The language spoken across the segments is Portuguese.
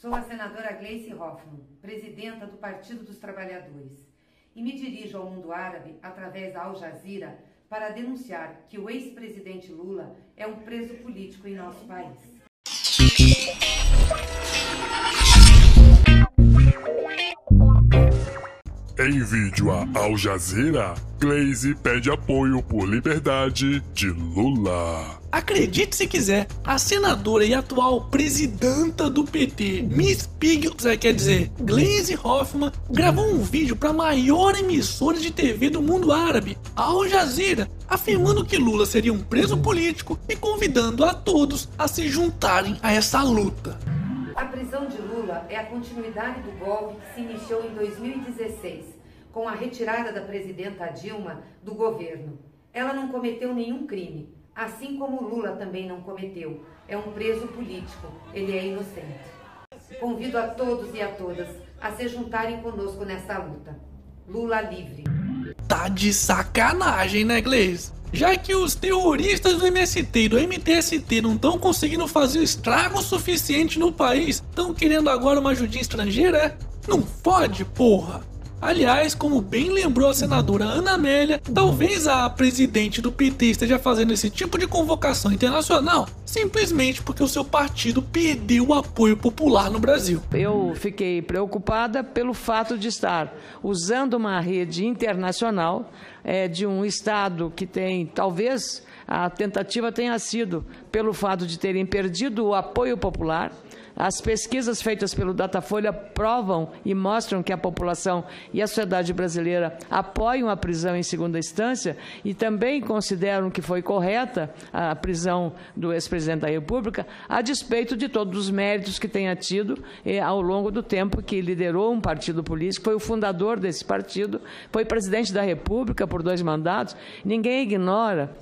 Sou a senadora Gleice Hoffmann, presidenta do Partido dos Trabalhadores, e me dirijo ao mundo árabe através da Al Jazeera para denunciar que o ex-presidente Lula é um preso político em nosso país. Em vídeo a Al Jazeera, Glaze pede apoio por liberdade de Lula. Acredite se quiser, a senadora e atual presidenta do PT, Miss Pig, quer dizer, Glaze Hoffman, gravou um vídeo para a maior emissora de TV do mundo árabe, Al Jazeera, afirmando que Lula seria um preso político e convidando a todos a se juntarem a essa luta. A prisão de Lula é a continuidade do golpe que se iniciou em 2016, com a retirada da presidenta Dilma do governo. Ela não cometeu nenhum crime, assim como Lula também não cometeu. É um preso político, ele é inocente. Convido a todos e a todas a se juntarem conosco nessa luta. Lula livre. Tá de sacanagem, né, Gleice? Já que os terroristas do MST e do MTST não estão conseguindo fazer estrago suficiente no país, estão querendo agora uma ajudinha estrangeira, é? Não fode, porra! Aliás, como bem lembrou a senadora Ana Amélia, talvez a presidente do PT esteja fazendo esse tipo de convocação internacional simplesmente porque o seu partido perdeu o apoio popular no Brasil. Eu fiquei preocupada pelo fato de estar usando uma rede internacional é, de um Estado que tem, talvez a tentativa tenha sido pelo fato de terem perdido o apoio popular as pesquisas feitas pelo Datafolha provam e mostram que a população e a sociedade brasileira apoiam a prisão em segunda instância e também consideram que foi correta a prisão do ex-presidente da República, a despeito de todos os méritos que tenha tido eh, ao longo do tempo que liderou um partido político, foi o fundador desse partido, foi presidente da República por dois mandatos. Ninguém ignora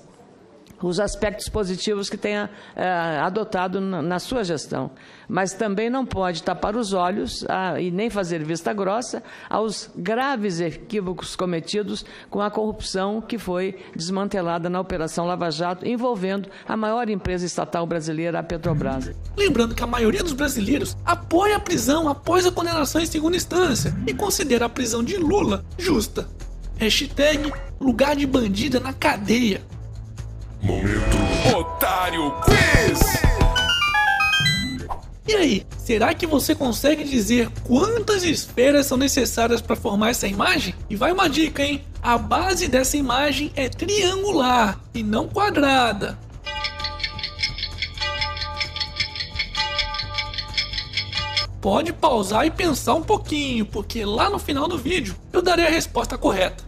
os aspectos positivos que tenha eh, adotado na, na, sua gestão. Mas também não pode tapar os olhos ah, e nem fazer vista grossa aos graves equívocos cometidos com a corrupção que foi desmantelada na Operação Lava Jato, envolvendo a maior empresa estatal brasileira, a Petrobras. Lembrando que a maioria dos brasileiros apoia a prisão após a condenação em segunda instância e considera a prisão de Lula justa. Hashtag lugar de bandida na cadeia. Momento Otário Quiz! E aí, será que você consegue dizer quantas esferas são necessárias para formar essa imagem? E vai uma dica, hein? A base dessa imagem é triangular e não quadrada. Pode pausar e pensar um pouquinho, porque lá no final do vídeo eu darei a resposta correta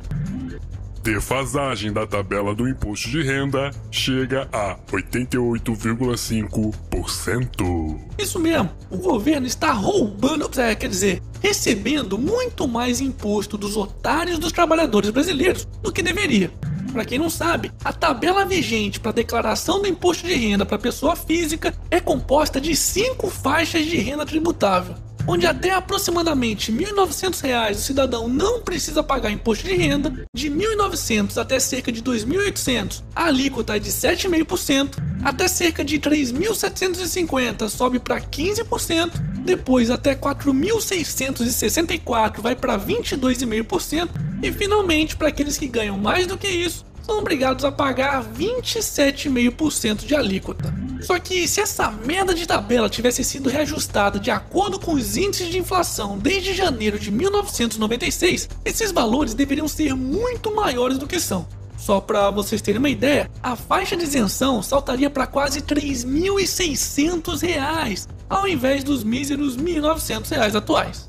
defasagem da tabela do imposto de renda chega a 88,5%. Isso mesmo, o governo está roubando, é, quer dizer, recebendo muito mais imposto dos otários dos trabalhadores brasileiros do que deveria. Para quem não sabe, a tabela vigente para declaração do imposto de renda para pessoa física é composta de cinco faixas de renda tributável onde até aproximadamente R$ 1.900 o cidadão não precisa pagar imposto de renda, de R$ 1.900 até cerca de R$ 2.800 a alíquota é de 7,5%, até cerca de R$ 3.750 sobe para 15%, depois até R$ 4.664 vai para 22,5% e finalmente para aqueles que ganham mais do que isso são obrigados a pagar 27,5% de alíquota. Só que se essa merda de tabela tivesse sido reajustada de acordo com os índices de inflação desde janeiro de 1996, esses valores deveriam ser muito maiores do que são. Só para vocês terem uma ideia, a faixa de isenção saltaria para quase R$ 3.600, ao invés dos míseros R$ 1.900 atuais.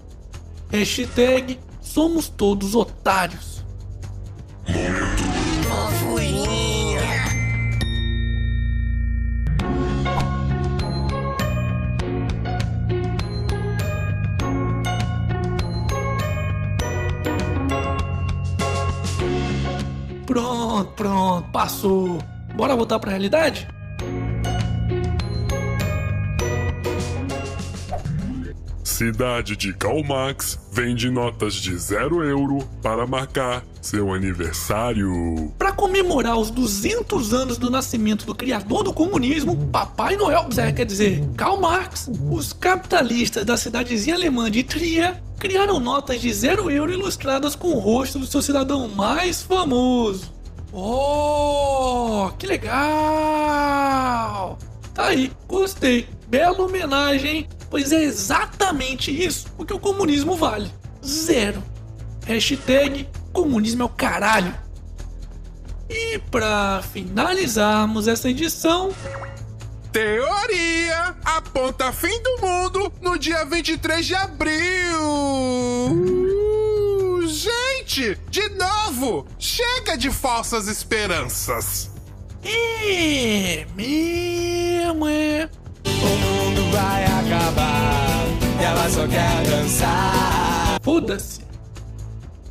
Hashtag somos todos otários. Pronto, pronto, passou. Bora voltar pra realidade? Cidade de Calmax vende notas de zero euro para marcar seu aniversário. Para comemorar os 200 anos do nascimento do criador do comunismo, Papai Noel, é, quer dizer, Karl Marx, os capitalistas da cidadezinha alemã de Trier criaram notas de zero euro ilustradas com o rosto do seu cidadão mais famoso. Oh, que legal! Tá aí, gostei. Bela homenagem, pois é exatamente isso o que o comunismo vale. Zero. Hashtag comunismo é o caralho. E para finalizarmos essa edição, Teoria aponta fim do mundo no dia 23 de abril. Uh, gente, de novo, chega de falsas esperanças. É mesmo, é. O mundo vai acabar e ela só quer dançar. Foda-se.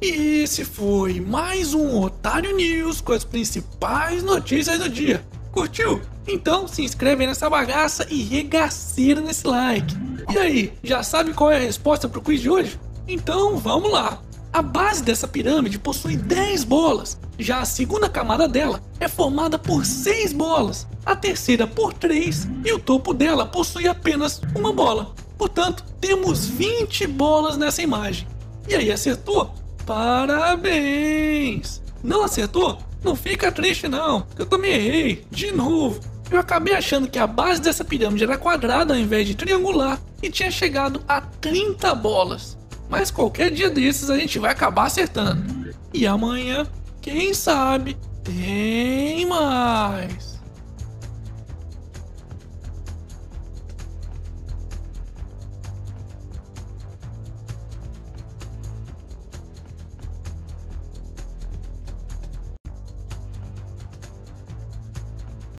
E esse foi mais um Otário News com as principais notícias do dia. Curtiu? Então se inscreve nessa bagaça e regaceira nesse like. E aí, já sabe qual é a resposta pro quiz de hoje? Então vamos lá! A base dessa pirâmide possui 10 bolas, já a segunda camada dela é formada por 6 bolas, a terceira por 3 e o topo dela possui apenas uma bola. Portanto, temos 20 bolas nessa imagem. E aí, acertou? Parabéns! Não acertou? Não fica triste não, eu também errei, de novo. Eu acabei achando que a base dessa pirâmide era quadrada ao invés de triangular e tinha chegado a 30 bolas. Mas qualquer dia desses a gente vai acabar acertando. E amanhã, quem sabe, tem mais.